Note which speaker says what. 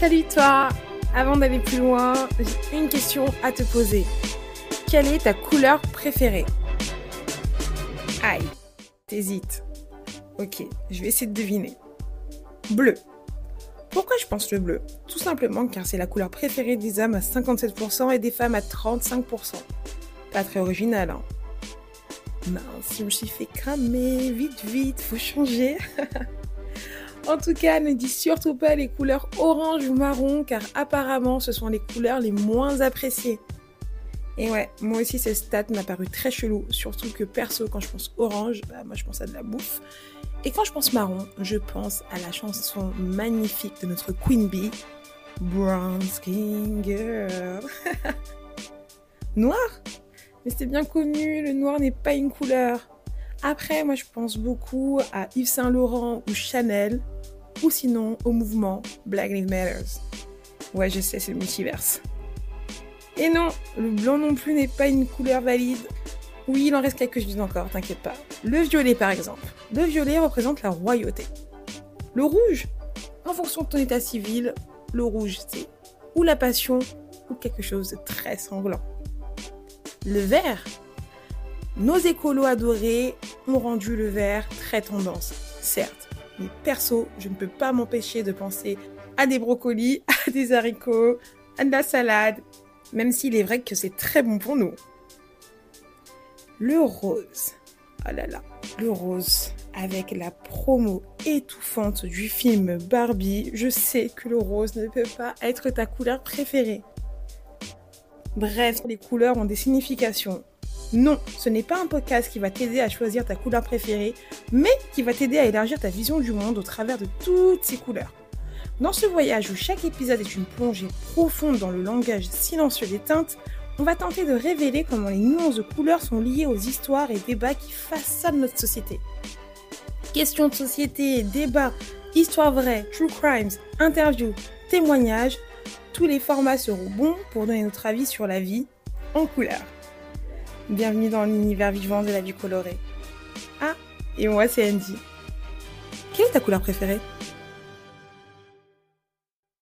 Speaker 1: Salut toi Avant d'aller plus loin, j'ai une question à te poser. Quelle est ta couleur préférée? Aïe, t'hésites. Ok, je vais essayer de deviner. Bleu. Pourquoi je pense le bleu? Tout simplement car c'est la couleur préférée des hommes à 57% et des femmes à 35%. Pas très original, hein Mince, je me suis fait cramer, vite, vite, faut changer. en tout cas, ne dis surtout pas les couleurs orange ou marron, car apparemment, ce sont les couleurs les moins appréciées. Et ouais, moi aussi, cette stat m'a paru très chelou, surtout que perso, quand je pense orange, bah, moi je pense à de la bouffe. Et quand je pense marron, je pense à la chanson magnifique de notre Queen Bee, Brown Skin Girl. Noir? Mais c'est bien connu, le noir n'est pas une couleur. Après, moi je pense beaucoup à Yves Saint Laurent ou Chanel, ou sinon au mouvement Black Lives Matter. Ouais, je sais, c'est le multiverse. Et non, le blanc non plus n'est pas une couleur valide. Oui, il en reste quelques-unes encore, t'inquiète pas. Le violet par exemple. Le violet représente la royauté. Le rouge, en fonction de ton état civil, le rouge c'est ou la passion ou quelque chose de très sanglant le vert. Nos écolos adorés ont rendu le vert très tendance, certes. Mais perso, je ne peux pas m'empêcher de penser à des brocolis, à des haricots, à de la salade, même s'il est vrai que c'est très bon pour nous. Le rose. Oh là là, le rose. Avec la promo étouffante du film Barbie, je sais que le rose ne peut pas être ta couleur préférée. Bref, les couleurs ont des significations. Non, ce n'est pas un podcast qui va t'aider à choisir ta couleur préférée, mais qui va t'aider à élargir ta vision du monde au travers de toutes ces couleurs. Dans ce voyage où chaque épisode est une plongée profonde dans le langage silencieux des teintes, on va tenter de révéler comment les nuances de couleurs sont liées aux histoires et débats qui façonnent notre société. Questions de société, débats, histoires vraies, true crimes, interviews, témoignages, tous les formats seront bons pour donner notre avis sur la vie en couleur. Bienvenue dans l'univers vivant de la vie colorée. Ah, et moi c'est Andy. Quelle est ta couleur préférée?